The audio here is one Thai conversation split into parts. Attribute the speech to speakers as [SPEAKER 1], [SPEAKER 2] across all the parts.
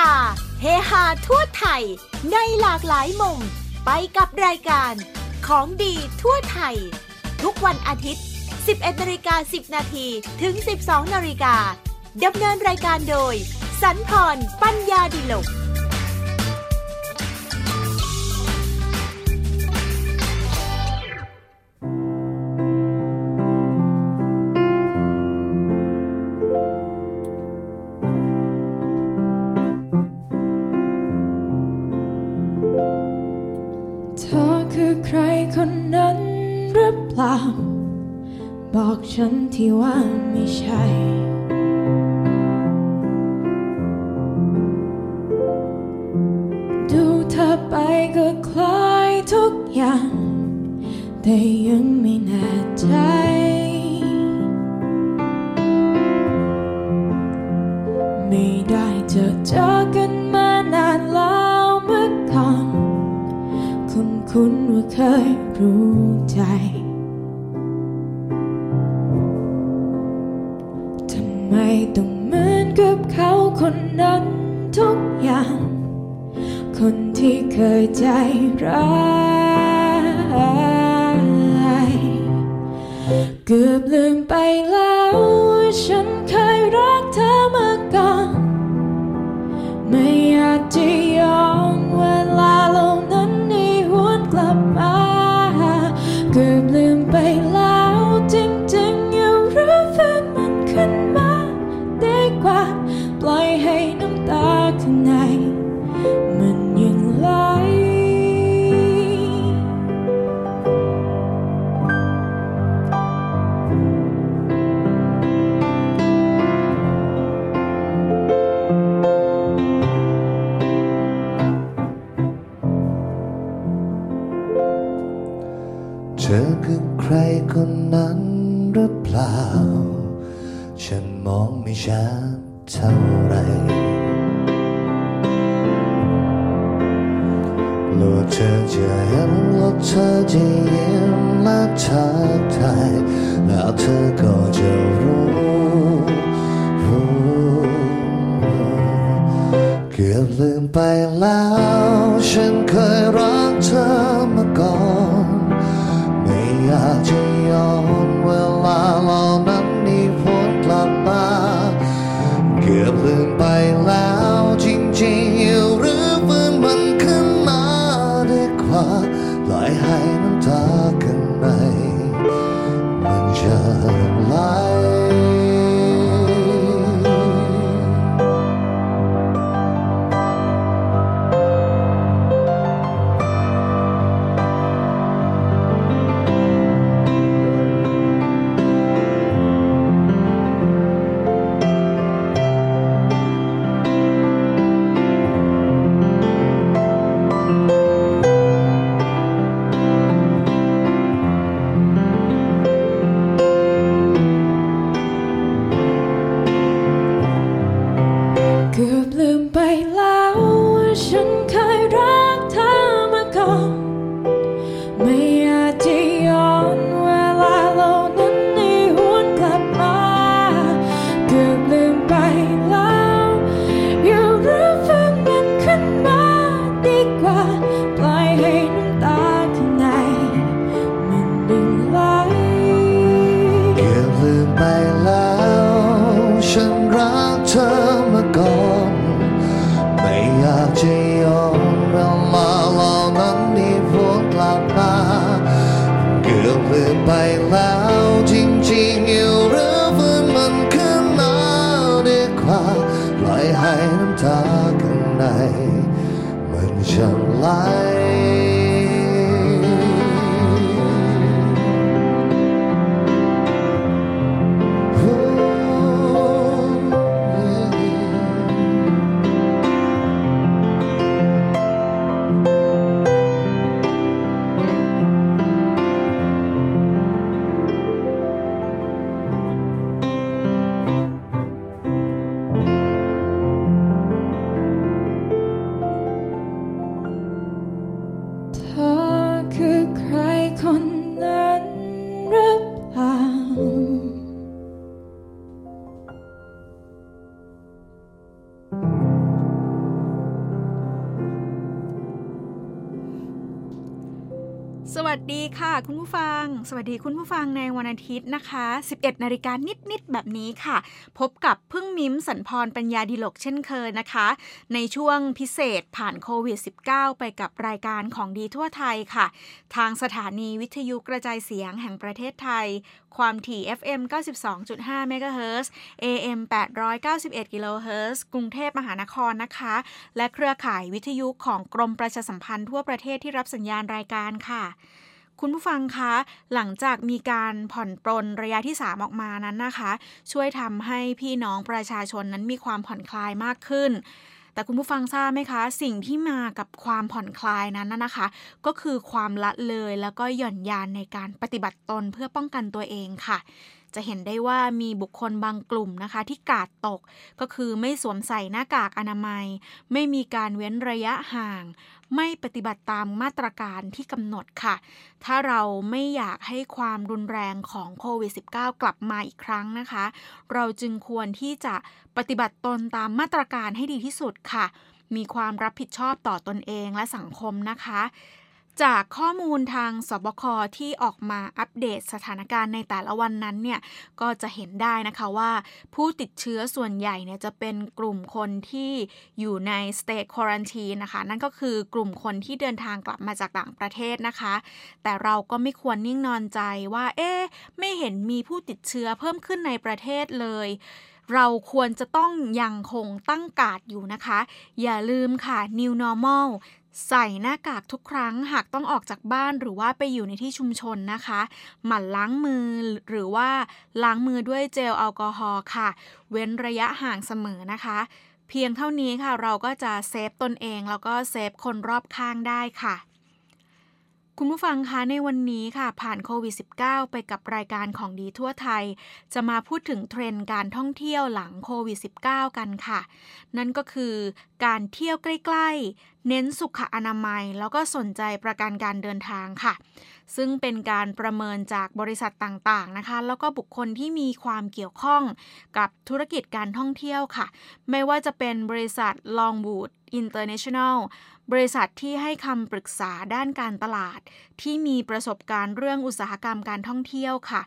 [SPEAKER 1] ตา เฮฮาทั่วไทย ในหลากหลายมุม ไปกับรายการของดีทั่วไทย ทุกวันอาทิตย์ 11นาฬิกา10 นาทีถึง 12นาฬิกาดำเนินรายการโดย สันพร ปัญญาดิลก
[SPEAKER 2] ที่ว่าไม่ใช่ดูเธอไปก็คล้ายทุกอย่าง แต่ยังไม่แน่ใจ ไม่ได้เจอเจอกันมานานแล้วเมื่อก่อน คุณคุณว่าเคยรู้ใจ ต้องเหมือนกับเขาคนนั้นทุกอย่าง คนที่เคยใจร้ายเกือบลืมไปแล้วว่าฉันเคยรักเธอมาก่อนไม่อยากจ
[SPEAKER 3] ฉันเคยรักเธอมาก่อน ไม่อยากจะย้อนเวลาเหล่า
[SPEAKER 4] 门将来。 คุณผู้ฟัง สวัสดีคุณผู้ฟังในวันอาทิตย์นะคะ 11 นาฬิกานิด ๆ แบบนี้ค่ะ พบกับพึ่งมิ้มสันพรปัญญาดิลกเช่นเคยนะคะ ในช่วงพิเศษผ่านโควิด -19 ไปกับรายการของดีทั่วไทยค่ะ ทางสถานีวิทยุกระจายเสียงแห่งประเทศไทย ความถี่ FM 92.5เมกะเฮิรตซ์ AM 891กิโลเฮิรตซ์กรุงเทพมหานครนะคะ และเครือข่ายวิทยุของกรมประชาสัมพันธ์ทั่วประเทศที่รับสัญญาณรายการค่ะ คุณผู้ฟังคะ หลังจากมีการผ่อนปรนระยะที่ 3 ออกมานั้นนะคะ ช่วยทำให้พี่น้องประชาชนนั้นมีความผ่อนคลายมากขึ้น แต่คุณผู้ฟังทราบไหมคะ สิ่งที่มากับความผ่อนคลายนั้นนะนะคะ ก็คือความละเลยแล้วก็หย่อนยานในการปฏิบัติตนเพื่อป้องกันตัวเองค่ะ จะเห็นได้ว่ามีบุคคลบางกลุ่มนะคะ ที่กาดตกก็คือไม่สวมใส่หน้ากากอนามัย ไม่มีการเว้นระยะห่าง ไม่ปฏิบัติตามมาตรการที่กำหนดค่ะ ถ้าเราไม่อยากให้ความรุนแรงของโควิด -19 กลับมาอีกครั้งนะคะ เราจึงควรที่จะปฏิบัติตนตามมาตรการให้ดีที่สุดค่ะมีความรับผิดชอบต่อตนเองและสังคมนะคะ จากข้อมูลทางสบคที่ออกมาอัปเดตสถานการณ์ในแต่ละวันนั้นเนี่ยก็จะเห็นได้นะคะว่า ผู้ติดเชื้อส่วนใหญ่เนี่ยจะเป็นกลุ่มคนที่อยู่ใน state quarantine นะคะ นั่นก็คือกลุ่มคนที่เดินทางกลับมาจากต่างประเทศนะคะ แต่เราก็ไม่ควรนิ่งนอนใจว่า เอ๊ะไม่เห็นมีผู้ติดเชื้อเพิ่มขึ้นในประเทศเลยเราควรจะต้องยังคงตั้งกาดอยู่นะคะ อย่าลืมค่ะ new normal ใส่หน้ากากทุกครั้งหากต้องออกจากบ้านหรือว่าไปอยู่ในที่ชุมชนนะคะ หมั่นล้างมือหรือว่าล้างมือด้วยเจลแอลกอฮอล์ค่ะ เว้นระยะห่างเสมอนะคะ เพียงเท่านี้ค่ะเราก็จะเซฟตนเองแล้วก็เซฟคนรอบข้างได้ค่ะ คุณผู้ฟังคะในวันนี้ค่ะ ผ่านโควิด -19 ไปกับรายการของดีทั่วไทย จะมาพูดถึงเทรนด์การท่องเที่ยวหลังโควิด -19 กันค่ะ นั่นก็คือการเที่ยวใกล้ๆ เน้นสุขอนามัย แล้วก็สนใจประกันการเดินทางค่ะ ซึ่งเป็นการประเมินจากบริษัทต่างๆนะคะ แล้วก็บุคคลที่มีความเกี่ยวข้องกับธุรกิจการท่องเที่ยวค่ะ ไม่ว่าจะเป็นบริษัท Longwood International บริษัทที่ให้คำปรึกษาด้านการตลาด ที่มีประสบการณ์เรื่องอุตสาหกรรมการท่องเที่ยวค่ะ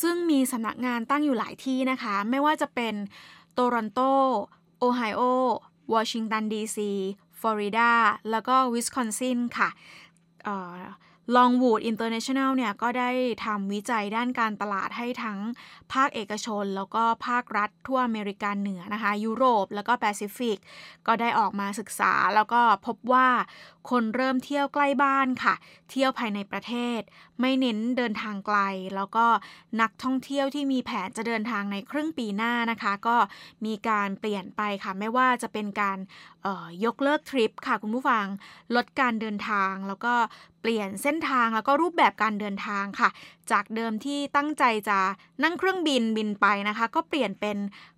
[SPEAKER 4] ซึ่งมีสำนักงานตั้งอยู่หลายที่นะคะ ไม่ว่าจะเป็นโตรอนโต โอไฮโอ วอชิงตันดีซี ฟลอริดา แล้วก็วิสคอนซินค่ะ Longwood International เนี่ยก็ได้ทำวิจัยด้านการตลาดให้ทั้งภาคเอกชน แล้วก็ภาครัฐทั่วอเมริกาเหนือนะคะ ยุโรปแล้วก็แปซิฟิก ก็ได้ออกมาศึกษา แล้วก็พบว่าคนเริ่มเที่ยวใกล้บ้านค่ะ เที่ยวภายในประเทศ ไม่เน้นเดินทางไกล แล้วก็นักท่องเที่ยวที่มีแผนจะเดินทางในครึ่งปีหน้านะคะ ก็มีการเปลี่ยนไปค่ะ ไม่ว่าจะเป็นการยกเลิกทริปค่ะคุณผู้ฟังลดการเดินทางแล้วก็ เปลี่ยนเส้นทางแล้วก็รูปแบบการเดินทางค่ะ จากเดิมที่ตั้งใจจะนั่งเครื่องบินบินไปนะคะ ก็เปลี่ยนเป็น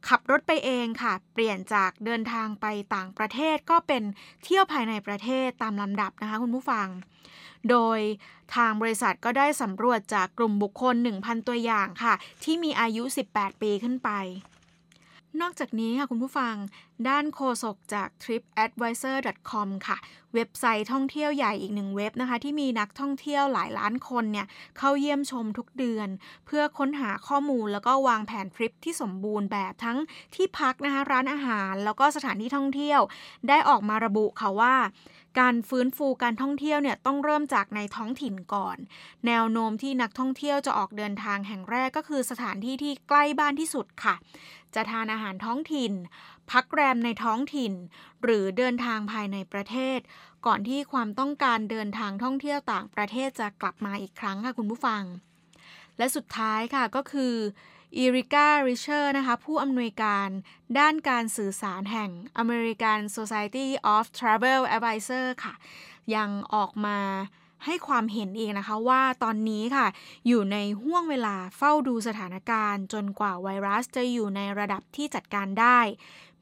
[SPEAKER 4] ขับรถไปเองค่ะ เปลี่ยนจากเดินทางไปต่างประเทศก็เป็นเที่ยวภายในประเทศตามลำดับนะคะคุณผู้ฟัง โดยทางบริษัทก็ได้สำรวจจากกลุ่มบุคคล 1,000 ตัวอย่างค่ะ ที่มีอายุ 18 ปีขึ้นไป นอกจากนี้ค่ะคุณผู้ฟัง ด้านโฆษกจาก tripadvisor.com ค่ะ เว็บไซต์ท่องเที่ยวใหญ่อีกหนึ่งเว็บนะคะ ที่มีนักท่องเที่ยวหลายล้านคนเนี่ยเข้าเยี่ยมชมทุกเดือน เพื่อค้นหาข้อมูลแล้วก็วางแผนทริปที่สมบูรณ์แบบทั้งที่พักนะคะร้านอาหาร แล้วก็สถานที่ท่องเที่ยว ได้ออกมาระบุค่ะว่า การฟื้นฟูการท่องเที่ยวเนี่ยต้องเริ่มจากในท้องถิ่นก่อน แนวโน้มที่นักท่องเที่ยวจะออกเดินทางแห่งแรกก็คือสถานที่ที่ใกล้บ้านที่สุดค่ะ จะทานอาหารท้องถิ่น พักแรมในท้องถิ่น หรือเดินทางภายในประเทศ ก่อนที่ความต้องการเดินทางท่องเที่ยวต่างประเทศจะกลับมาอีกครั้งค่ะคุณผู้ฟัง และสุดท้ายค่ะก็คือ อีริก้าริเชอร์นะคะผู้อำนวยการด้านการสื่อสารแห่ง American Society of Travel Advisor ค่ะ ยังออกมาให้ความเห็นเองนะคะว่าตอนนี้ค่ะ อยู่ในห่วงเวลาเฝ้าดูสถานการณ์ จนกว่าไวรัสจะอยู่ในระดับที่จัดการได้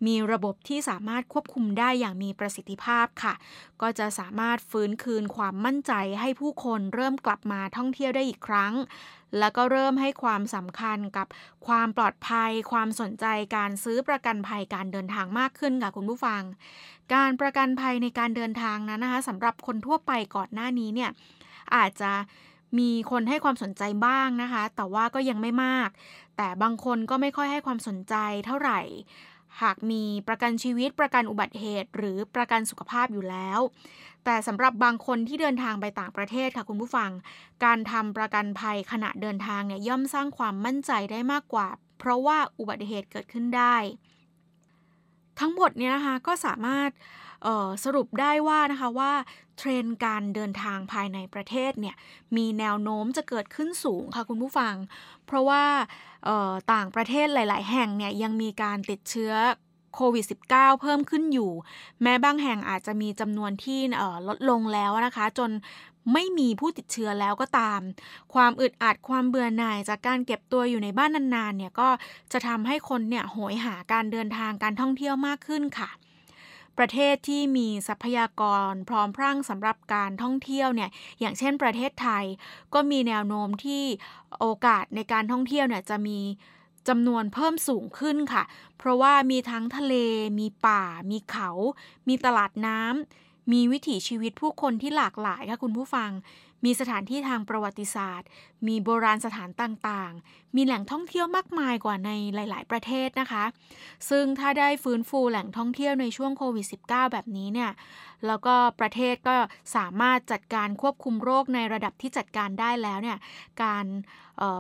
[SPEAKER 4] มีระบบที่สามารถควบคุมได้อย่างมีประสิทธิภาพค่ะ ก็จะสามารถฟื้นคืนความมั่นใจให้ผู้คนเริ่มกลับมาท่องเที่ยวได้อีกครั้ง แล้วก็เริ่มให้ความสำคัญกับความปลอดภัย ความสนใจการซื้อประกันภัยการเดินทางมากขึ้นค่ะคุณผู้ฟัง การประกันภัยในการเดินทางนั้นนะคะสำหรับคนทั่วไปก่อนหน้านี้เนี่ยอาจจะมีคนให้ความสนใจบ้างนะคะ แต่ว่าก็ยังไม่มาก แต่บางคนก็ไม่ค่อยให้ความสนใจเท่าไหร่ หากมีประกันชีวิตประกันอุบัติเหตุ หรือประกันสุขภาพอยู่แล้ว แต่สำหรับบางคนที่เดินทางไปต่างประเทศค่ะคุณผู้ฟัง การทำประกันภัยขณะเดินทางเนี่ยย่อมสร้างความมั่นใจได้มากกว่า เพราะว่าอุบัติเหตุเกิดขึ้นได้ ทั้งหมดเนี่ยนะคะก็สามารถสรุปได้ว่านะคะว่า เทรนการเดินทางภายในประเทศเนี่ยมีแนวโน้มจะเกิดขึ้นสูงค่ะคุณผู้ฟัง เพราะว่าต่างประเทศหลาย ๆ แห่งเนี่ยยังมีการติดเชื้อโควิด -19 เพิ่มขึ้นอยู่ แม้บางแห่งอาจจะมีจำนวนที่ลดลงแล้วนะคะ จนไม่มีผู้ติดเชื้อแล้วก็ตาม ความอึดอัดความเบื่อหน่ายจากการเก็บตัวอยู่ในบ้านนานๆเนี่ยก็จะทำให้คนเนี่ยโหยหาการเดินทางการท่องเที่ยวมากขึ้นค่ะ ประเทศที่มีทรัพยากรพร้อมพรั่งสำหรับการท่องเที่ยวเนี่ยอย่างเช่นประเทศไทย ก็มีแนวโน้มที่โอกาสในการท่องเที่ยวเนี่ยจะมีจำนวนเพิ่มสูงขึ้นค่ะ เพราะว่ามีทั้งทะเล มีป่า มีเขา มีตลาดน้ำมีวิถีชีวิตผู้คนที่หลากหลายค่ะคุณผู้ฟัง มีสถานที่ทางประวัติศาสตร์ มีโบราณสถานต่างๆ มีแหล่งท่องเที่ยวมากมายกว่าในหลาย ๆ ประเทศนะคะ ซึ่งถ้าได้ฟื้นฟูแหล่งท่องเที่ยวในช่วงโควิด -19 แบบนี้เนี่ย แล้วก็ประเทศก็สามารถจัดการควบคุมโรคในระดับที่จัดการได้แล้วเนี่ย การ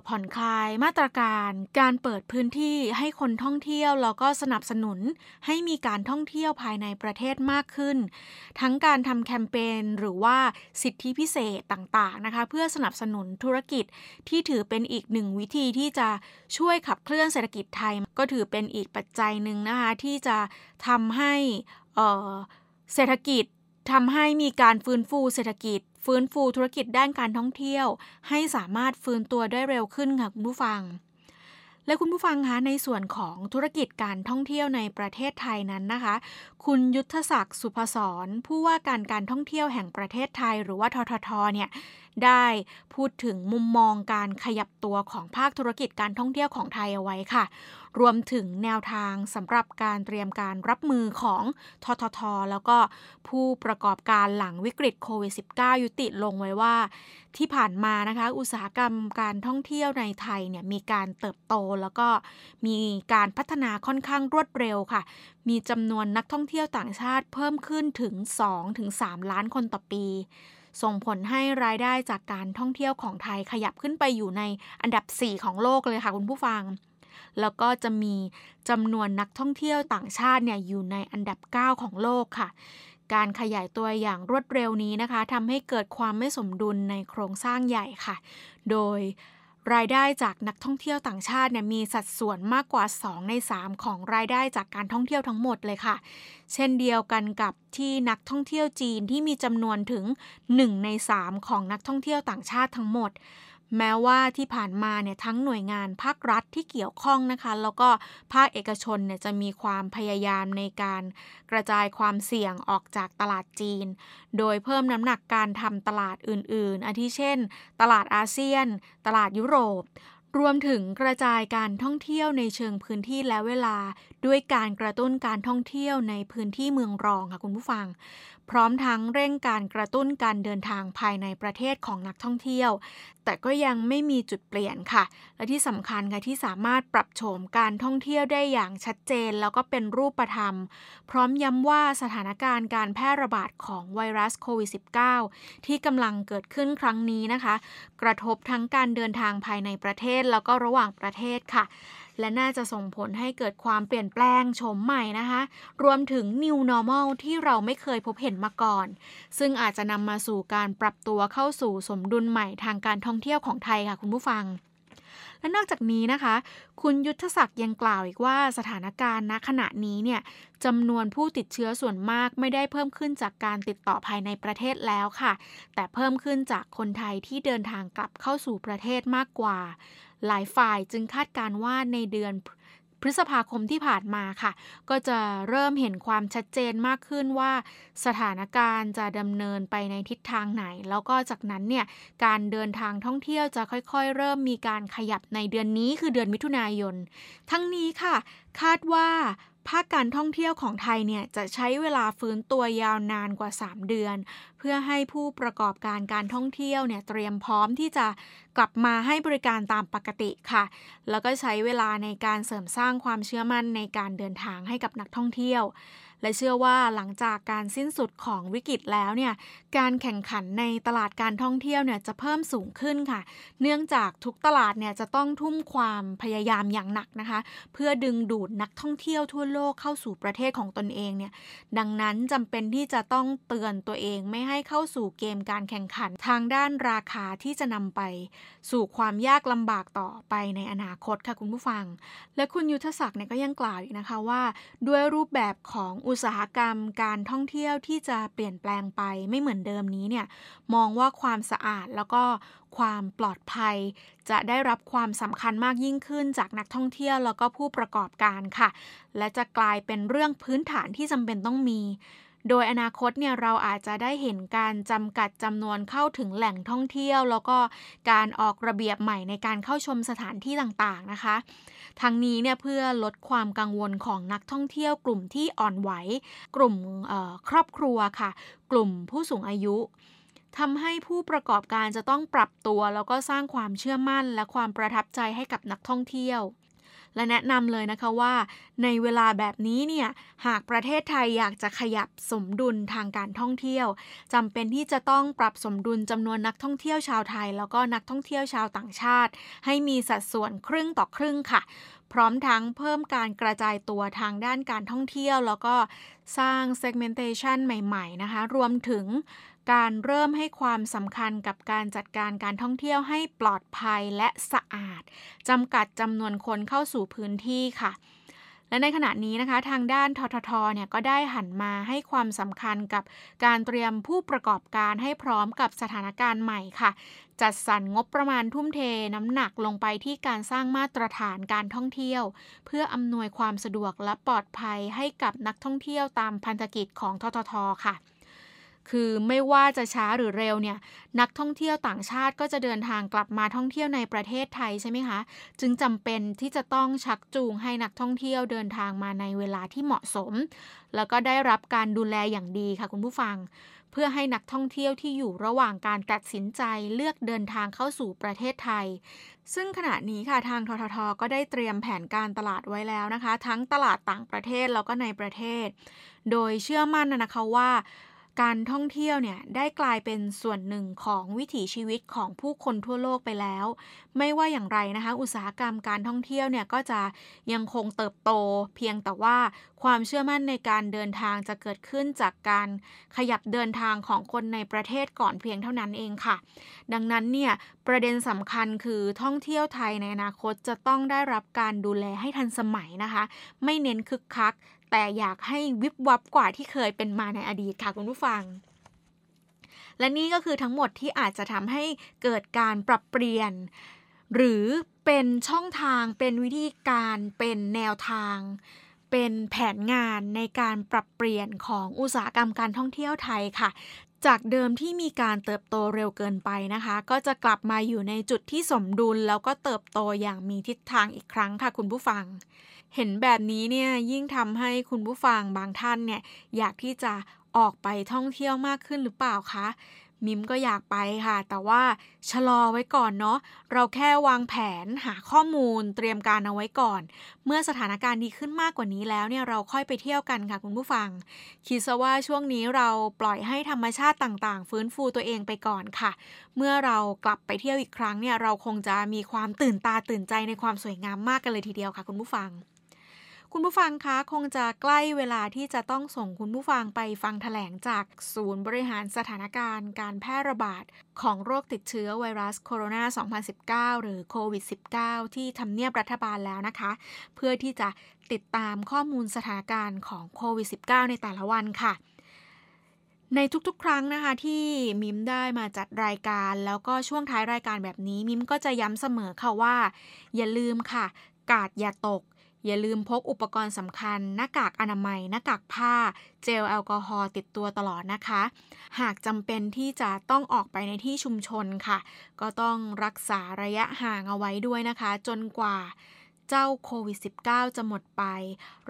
[SPEAKER 4] ผ่อนคลายมาตรการ การเปิดพื้นที่ให้คนท่องเที่ยวแล้วก็สนับสนุนให้มีการท่องเที่ยวภายในประเทศมากขึ้น ทั้งการทำแคมเปญหรือว่าสิทธิพิเศษต่างๆนะคะ เพื่อสนับสนุนธุรกิจที่ถือเป็นอีกหนึ่งวิธีที่จะช่วยขับเคลื่อนเศรษฐกิจไทย ก็ถือเป็นอีกปัจจัยหนึ่งนะคะ ที่จะทำให้เศรษฐกิจทำให้มีการฟื้นฟูเศรษฐกิจ ฟื้นฟูธุรกิจด้านการท่องเที่ยว ให้สามารถฟื้นตัวได้เร็วขึ้นค่ะคุณผู้ฟัง และคุณผู้ฟังคะในส่วนของธุรกิจการท่องเที่ยวในประเทศไทยนั้นนะคะ คุณยุทธศักดิ์สุภศรผู้ว่าการการท่องเที่ยวแห่งประเทศไทย หรือว่าทททเนี่ย ได้พูดถึงมุมมองการขยับตัวของภาคธุรกิจการท่องเที่ยวของไทยเอาไว้ค่ะ รวมถึงแนวทางสำหรับการเตรียมการรับมือของททท แล้วก็ผู้ประกอบการหลังวิกฤตโควิด -19 ยุติลงไว้ว่า ที่ผ่านมานะคะ อุตสาหกรรมการท่องเที่ยวในไทยเนี่ยมีการเติบโตแล้วก็มีการพัฒนาค่อนข้างรวดเร็วค่ะ มีจำนวนนักท่องเที่ยวต่างชาติเพิ่มขึ้นถึง 2-3 ล้านคนต่อปี ส่งผลให้รายได้จากการท่องเที่ยวของไทยขยับขึ้นไปอยู่ในอันดับ 4 ของโลกเลยค่ะคุณผู้ฟัง แล้วก็จะมีจำนวนนักท่องเที่ยวต่างชาติเนี่ยอยู่ในอันดับ 9 ของโลกค่ะการขยายตัวอย่างรวดเร็วนี้นะคะทำให้เกิดความไม่สมดุลในโครงสร้างใหญ่ค่ะ โดย รายได้จากนักท่องเที่ยวต่างชาติเนี่ยมีสัดส่วนมากกว่า 2 ใน 3 ของรายได้จากการท่องเที่ยวทั้งหมดเลยค่ะ เช่นเดียวกันกับที่นักท่องเที่ยวจีนที่มีจำนวนถึง 1 ใน 3 ของนักท่องเที่ยวต่างชาติทั้งหมด แม้ว่าที่ผ่านมาเนี่ยทั้งหน่วยงานภาครัฐที่เกี่ยวข้องนะคะ แล้วก็ภาคเอกชนเนี่ยจะมีความพยายามในการกระจายความเสี่ยงออกจากตลาดจีน โดยเพิ่มน้ำหนักการทำตลาดอื่น ๆ อาทิเช่น ตลาดอาเซียน ตลาดยุโรป รวมถึงกระจายการท่องเที่ยวในเชิงพื้นที่และเวลา ด้วยการกระตุ้นการท่องเที่ยวในพื้นที่เมืองรองค่ะคุณผู้ฟัง พร้อมทั้งเร่งการกระตุ้นการเดินทางภายในประเทศของนักท่องเที่ยว แต่ก็ยังไม่มีจุดเปลี่ยนค่ะ และที่สำคัญค่ะที่สามารถปรับโฉมการท่องเที่ยวได้อย่างชัดเจน แล้วก็เป็นรูปธรรม พร้อมย้ำว่าสถานการณ์การแพร่ระบาดของไวรัสโควิด -19 ที่กำลังเกิดขึ้นครั้งนี้นะคะ กระทบทั้งการเดินทางภายในประเทศแล้วก็ระหว่างประเทศค่ะ และน่าจะส่งผลให้เกิดความเปลี่ยนแปลงโฉมใหม่นะคะ รวมถึง New Normal ที่เราไม่เคยพบเห็นมาก่อน ซึ่งอาจจะนำมาสู่การปรับตัวเข้าสู่สมดุลใหม่ทางการท่องเที่ยวของไทยค่ะคุณผู้ฟังและนอกจากนี้นะคะ คุณยุทธศักดิ์ยังกล่าวอีกว่าสถานการณ์ณขณะนี้เนี่ยจำนวนผู้ติดเชื้อส่วนมากไม่ได้เพิ่มขึ้นจากการติดต่อภายในประเทศแล้วค่ะ แต่เพิ่มขึ้นจากคนไทยที่เดินทางกลับเข้าสู่ประเทศมากกว่า หลายฝ่ายจึงคาดการว่าในเดือนพฤษภาคมที่ผ่านมาค่ะ ก็จะเริ่มเห็นความชัดเจนมากขึ้นว่า สถานการณ์จะดำเนินไปในทิศทางไหน แล้วก็จากนั้นเนี่ยการเดินทางท่องเที่ยวจะค่อยๆ เริ่มมีการขยับในเดือนนี้คือเดือนมิถุนายน ทั้งนี้ค่ะ คาดว่า ภาคการท่องเที่ยวของไทยเนี่ยจะใช้เวลาฟื้นตัวยาวนานกว่า 3 เดือนเพื่พื่อให้ผู้ประกอบการการท่องเที่ยวเนี่ยเตรียมพร้อมที่จะกลับมาให้บริการตามปกติค่ะ แล้วก็ใช้เวลาในการเสริมสร้างความเชื่อมั่นในการเดินทางให้กับนักท่องเที่ยว และเชื่อว่าหลังจากการสิ้นสุดของวิกฤตแล้วเนี่ยการแข่งขันในตลาดการท่องเที่ยวเนี่ยจะเพิ่มสูงขึ้นค่ะ เนื่องจากทุกตลาดเนี่ยจะต้องทุ่มความพยายามอย่างหนักนะคะ เพื่อดึงดูดนักท่องเที่ยวทั่วโลกเข้าสู่ประเทศของตนเองเนี่ยดังนั้นจำเป็นที่จะต้องเตือนตัวเองไม่ให้เข้าสู่เกมการแข่งขันทางด้านราคาที่จะนำไป สู่ความยากลำบากต่อไปในอนาคตค่ะคุณผู้ฟัง และคุณยุทธศักดิ์เนี่ยก็ยังกล่าวอีกนะคะว่า ด้วยรูปแบบของอุตสาหกรรมการท่องเที่ยวที่จะเปลี่ยนแปลงไปไม่เหมือนเดิมนี้เนี่ยมองว่าความสะอาดแล้วก็ความปลอดภัย จะได้รับความสำคัญมากยิ่งขึ้นจากนักท่องเที่ยวแล้วก็ผู้ประกอบการค่ะ และจะกลายเป็นเรื่องพื้นฐานที่จำเป็นต้องมี โดยอนาคตเนี่ยเราอาจจะได้เห็นการจำกัดจำนวนเข้าถึงแหล่งท่องเที่ยว แล้วก็การออกระเบียบใหม่ในการเข้าชมสถานที่ต่างๆนะคะ ทั้งนี้เนี่ยเพื่อลดความกังวลของนักท่องเที่ยว กลุ่มที่อ่อนไหว กลุ่มครอบครัวค่ะ กลุ่มผู้สูงอายุทำให้ผู้ประกอบการจะต้องปรับตัว แล้วก็สร้างความเชื่อมั่นและความประทับใจให้กับนักท่องเที่ยว และแนะนำเลยนะคะว่า ในเวลาแบบนี้เนี่ยหากประเทศไทยอยากจะขยับสมดุลทางการท่องเที่ยวจำเป็นที่จะต้องปรับสมดุลจำนวนนักท่องเที่ยวชาวไทย แล้วก็นักท่องเที่ยวชาวต่างชาติ ให้มีสัดส่วนครึ่งต่อครึ่งค่ะพร้อมทั้งเพิ่มการกระจายตัวทางด้านการท่องเที่ยว แล้วก็สร้าง segmentation ใหม่ ๆ นะคะ รวมถึง การเริ่มให้ความสำคัญกับการจัดการการท่องเที่ยวให้ปลอดภัยและสะอาดจำกัดจำนวนคนเข้าสู่พื้นที่ค่ะ และในขณะนี้นะคะ ทางด้านทททเนี่ยก็ได้หันมาให้ความสำคัญกับการเตรียมผู้ประกอบการให้พร้อมกับสถานการณ์ใหม่ค่ะ จัดสรรงบประมาณทุ่มเทน้ำหนักลงไปที่การสร้างมาตรฐานการท่องเที่ยว เพื่ออำนวยความสะดวกและปลอดภัยให้กับนักท่องเที่ยวตามพันธกิจของทททค่ะ คือไม่ว่าจะช้าหรือเร็วเนี่ยนักท่องเที่ยวต่างชาติก็จะเดินทางกลับมาท่องเที่ยวในประเทศไทยใช่ไหมคะ จึงจำเป็นที่จะต้องชักจูงให้นักท่องเที่ยวเดินทางมาในเวลาที่เหมาะสม แล้วก็ได้รับการดูแลอย่างดีค่ะคุณผู้ฟัง เพื่อให้นักท่องเที่ยวที่อยู่ระหว่างการตัดสินใจเลือกเดินทางเข้าสู่ประเทศไทย ซึ่งขณะนี้ค่ะทางทททก็ได้เตรียมแผนการตลาดไว้แล้วนะคะ ทั้งตลาดต่างประเทศแล้วก็ในประเทศ โดยเชื่อมั่นนะคะว่า การท่องเที่ยวเนี่ยได้กลายเป็นส่วนหนึ่งของวิถีชีวิตของผู้คนทั่วโลกไปแล้ว ไม่ว่าอย่างไรนะคะ อุตสาหกรรมการท่องเที่ยวเนี่ยก็จะยังคงเติบโต เพียงแต่ว่าความเชื่อมั่นในการเดินทางจะเกิดขึ้นจากการขยับเดินทางของคนในประเทศก่อนเพียงเท่านั้นเองค่ะ ดังนั้นเนี่ยประเด็นสำคัญคือท่องเที่ยวไทยในอนาคตจะต้องได้รับการดูแลให้ทันสมัยนะคะ ไม่เน้นคึกคัก แต่อยากให้วิบวับกว่าที่เคยเป็นมาในอดีตค่ะคุณผู้ฟัง และนี่ก็คือทั้งหมดที่อาจจะทำให้เกิดการปรับเปลี่ยน หรือเป็นช่องทางเป็นวิธีการเป็นแนวทาง เป็นแผนงานในการปรับเปลี่ยนของอุตสาหกรรมการท่องเที่ยวไทยค่ะจากเดิมที่มีการเติบโตเร็วเกินไปนะคะ ก็จะกลับมาอยู่ในจุดที่สมดุลแล้วก็เติบโตอย่างมีทิศทางอีกครั้งค่ะคุณผู้ฟัง เห็นแบบนี้เนี่ยยิ่งทำให้คุณผู้ฟังบางท่านเนี่ยอยากที่จะออกไปท่องเที่ยวมากขึ้นหรือเปล่าคะมิมก็อยากไปค่ะ แต่ว่าชะลอไว้ก่อนเนาะเราแค่วางแผนหาข้อมูลเตรียมการเอาไว้ก่อน เมื่อสถานการณ์ดีขึ้นมากกว่านี้แล้วเนี่ยเราค่อยไปเที่ยวกันค่ะคุณผู้ฟัง คิดซะว่าช่วงนี้เราปล่อยให้ธรรมชาติต่างๆ ฟื้นฟูตัวเองไปก่อนค่ะ เมื่อเรากลับไปเที่ยวอีกครั้งเนี่ยเราคงจะมีความตื่นตาตื่นใจในความสวยงามมากกันเลยทีเดียวค่ะ คุณผู้ฟัง คุณผู้ฟังคะคงจะใกล้เวลาที่จะต้องส่งคุณผู้ฟังไปฟังถแถลงจากศูนย์บริหารสถานการณ์การแพร่ระบาด ของโรคติดเชื้อไวรัสโคโรนา 2019 หรือโควิด -19 ที่ทำเนียบรัฐบาลแล้วนะคะ เพื่อที่จะติดตามข้อมูลสถานการณ์ของโควิด -19 ในแต่ละวันค่ะ ในทุกๆ ครั้งนะคะที่มิมได้มาจัดรายการ แล้วก็ช่วงท้ายรายการแบบนี้มิมก็จะย้ำเสมอค่ะว่า อย่าลืมค่ะ กาดอย่าตก อย่าลืมพกอุปกรณ์สำคัญ หน้ากากอนามัย หน้ากากผ้า เจลแอลกอฮอล์ติดตัวตลอดนะคะ หากจำเป็นที่จะต้องออกไปในที่ชุมชนค่ะ ก็ต้องรักษาระยะห่างเอาไว้ด้วยนะคะ จนกว่า เจ้าโควิด -19 จะหมดไป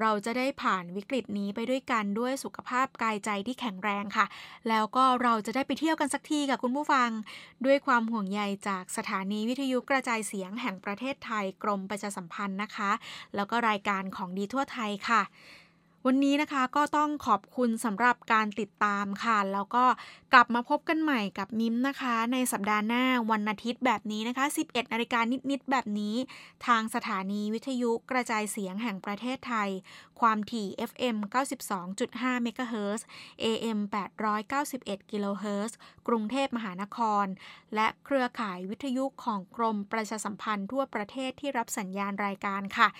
[SPEAKER 4] เราจะได้ผ่านวิกฤตนี้ไปด้วยกันด้วยสุขภาพกายใจที่แข็งแรงค่ะ แล้วก็เราจะได้ไปเที่ยวกันสักทีกับคุณผู้ฟัง ด้วยความห่วงใยจากสถานีวิทยุกระจายเสียงแห่งประเทศไทยกรมประชาสัมพันธ์นะคะ แล้วก็รายการของดีทั่วไทยค่ะ วันนี้นะคะก็ต้องขอบคุณสำหรับการติดตามค่ะ แล้วก็กลับมาพบกันใหม่กับมิมนะคะ ในสัปดาห์หน้าวันอาทิตย์แบบนี้นะคะ 11นาฬิกานิดๆแบบนี้ ทางสถานีวิทยุกระจายเสียงแห่งประเทศไทย ความถี่ FM 92.5เมกะเฮิรตซ์ AM 891กิโลเฮิรตซ์กรุงเทพมหานคร และเครือข่ายวิทยุของกรมประชาสัมพันธ์ทั่วประเทศที่รับสัญญาณรายการค่ะ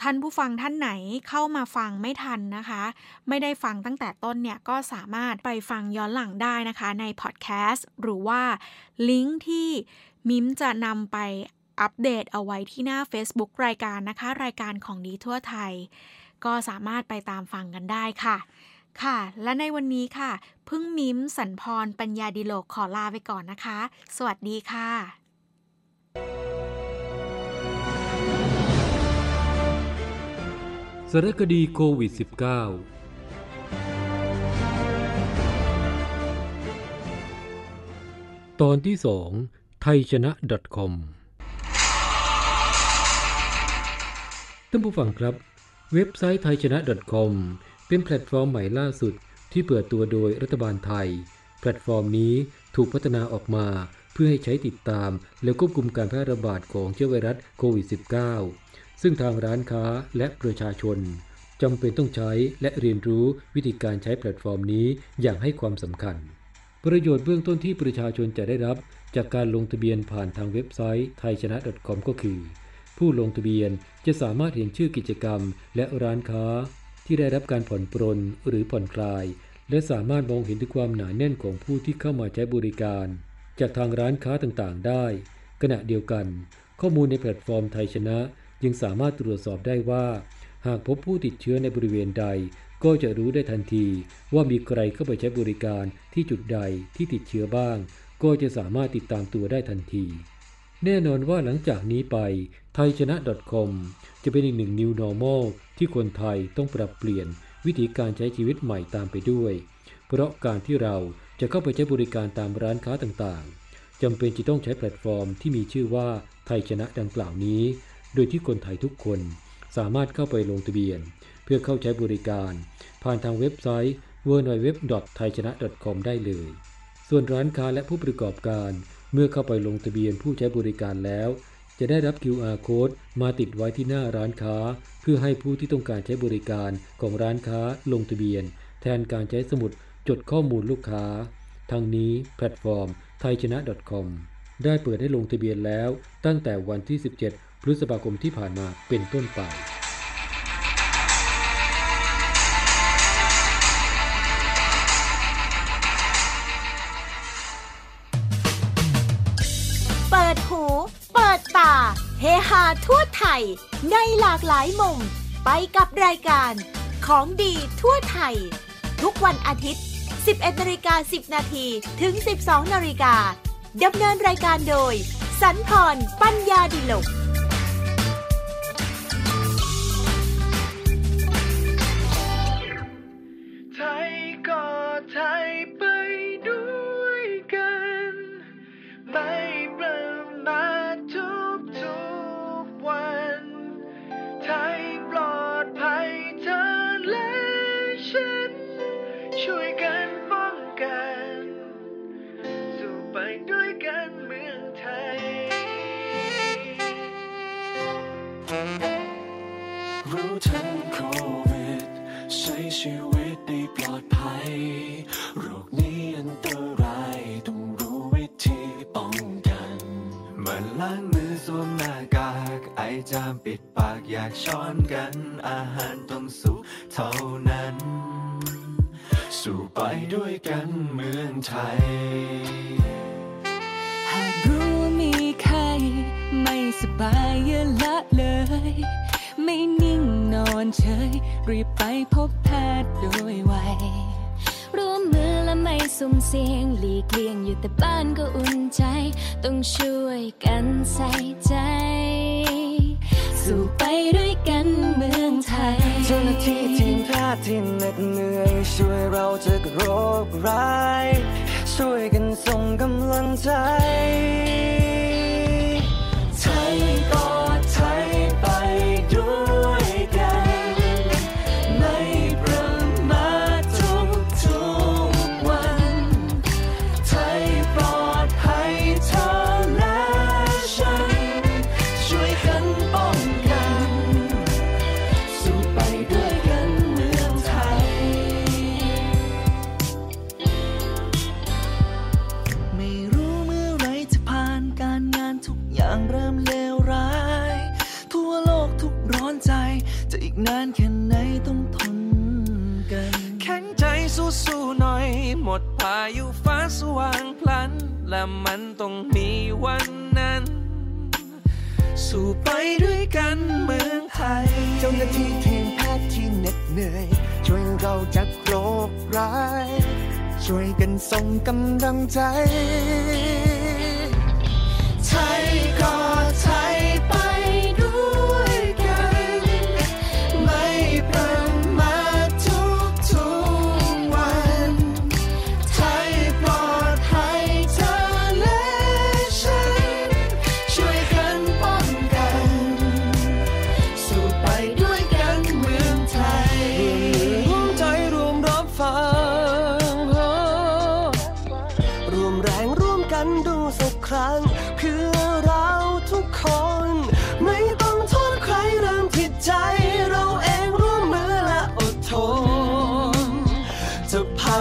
[SPEAKER 4] ท่านผู้ฟังท่านไหนเข้ามาฟังไม่ทันนะคะ ไม่ได้ฟังตั้งแต่ต้นเนี่ย ก็สามารถไปฟังย้อนหลังได้นะคะในพอดแคสต์หรือว่าลิงก์ที่มิมจะนำไปอัปเดตเอาไว้ที่หน้า Facebook รายการนะคะ รายการของดีทั่วไทย ก็สามารถไปตามฟังกันได้ค่ะ ค่ะ และในวันนี้ค่ะ พึ่งมิมสันพรปัญญาดิโลกขอลาไปก่อนนะคะ สวัสดีค่ะ
[SPEAKER 5] สารคดีโควิด -19 ตอนที่สองไทยชนะ .com ท่านผู้ฟังครับ เว็บไซต์ไทยชนะ .com เป็นแพลตฟอร์มใหม่ล่าสุดที่เปิดตัวโดยรัฐบาลไทย แพลตฟอร์มนี้ถูกพัฒนาออกมาเพื่อให้ใช้ติดตาม และควบคุมการแพร่ระบาดของเชื้อไวรัสโควิด -19 ซึ่งทางร้านค้าและประชาชนจำเป็นต้องใช้และเรียนรู้วิธีการใช้แพลตฟอร์มนี้อย่างให้ความสำคัญ ประโยชน์เบื้องต้นที่ประชาชนจะได้รับ จากการลงทะเบียนผ่านทางเว็บไซต์ไทยชนะ .com ก็คือ ผู้ลงทะเบียนจะสามารถเห็นชื่อกิจกรรม และร้านค้า ที่ได้รับการผ่อนปรนหรือผ่อนคลาย และสามารถมองเห็นถึงความหนาแน่นของผู้ที่เข้ามาใช้บริการ จากทางร้านค้าต่างๆ ได้ ขณะเดียวกัน ข้อมูลในแพลตฟอร์มไทยชนะ ยังสามารถตรวจสอบได้ว่า หากพบผู้ติดเชื้อในบริเวณใด ก็จะรู้ได้ทันที ว่ามีใครเข้าไปใช้บริการที่จุดใดที่ติดเชื้อบ้าง ก็จะสามารถติดตามตัวได้ทันที แน่นอนว่าหลังจากนี้ไปไทยชนะ .com จะเป็นอีกหนึ่ง New Normal ที่คนไทยต้องปรับเปลี่ยนวิธีการใช้ชีวิตใหม่ตามไปด้วย เพราะการที่เราจะเข้าไปใช้บริการตามร้านค้าต่างๆจำเป็นจะต้องใช้แพลตฟอร์มที่มีชื่อว่าไทยชนะดังกล่าวนี้ โดยที่คนไทยทุกคนสามารถเข้าไปลงทะเบียน เพื่อเข้าใช้บริการ ผ่านทางเว็บไซต์ www.thaichana.com ได้เลย ส่วนร้านค้าและผู้ประกอบการเมื่อเข้าไปลงทะเบียนผู้ใช้บริการแล้ว จะได้รับ QR code มาติดไว้ที่หน้าร้านค้า เพื่อให้ผู้ที่ต้องการใช้บริการของร้านค้าลงทะเบียน แทนการใช้สมุดจดข้อมูลลูกค้า ทั้งนี้แพลตฟอร์ม thaichana.com ได้เปิดให้ลงทะเบียนแล้วตั้งแต่วันที่ 17 พฤษภาคมที่ผ่านมาเป็นต้นไป
[SPEAKER 1] เปิดหู เปิดตา เฮฮาทั่วไทย ในหลากหลายมุม ไปกับรายการ ของดีทั่วไทย ทุกวันอาทิตย์ 11นาฬิกา10 นาทีถึง 12นาฬิกาดำเนินรายการโดย สันพร ปัญญาดิลก
[SPEAKER 6] รู้ทันโควิด ใช้ชีวิตได้ปลอดภัย โรคนี้อันตรายต้องรู้วิธีป้องกัน
[SPEAKER 7] เมันล้างมือสวมหน้ากาก ไอจามปิดปากอยากช้อนกัน อาหารต้องสุกเท่านั้น สู่ไปด้วยกันเมืองไทย
[SPEAKER 2] หากรู้มีใคร ไม่สบายอย่าละเลย ไม่นิ่งนอนเฉย รีบไปพบแพทย์โดยไว
[SPEAKER 8] รวมมือและไม่สุ่มเสียงหลีกเลี่ยงอยู่แต่บ้านก็อุ่นใจ ต้องช่วยกันใส่ใจ สู่ไปด้วยกันเมืองไทย
[SPEAKER 6] เจ้าหน้าที่ทีมแพทย์ที่เหน็ดเหนื่อย ช่วยเราจากโรคร้าย ช่วยกันส่งกำลังใจ ว่างพลัน และมันต้องมีวันนั้น สู่ไปด้วยกันเมืองไทย
[SPEAKER 7] เจ้าหน้าที่ทีมแพทย์ที่เหน็ดเหนื่อย ช่วยเราจากโรคร้าย ช่วยกันส่งกำลังใจ ไทยก็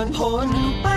[SPEAKER 6] ผ่านพ้นไป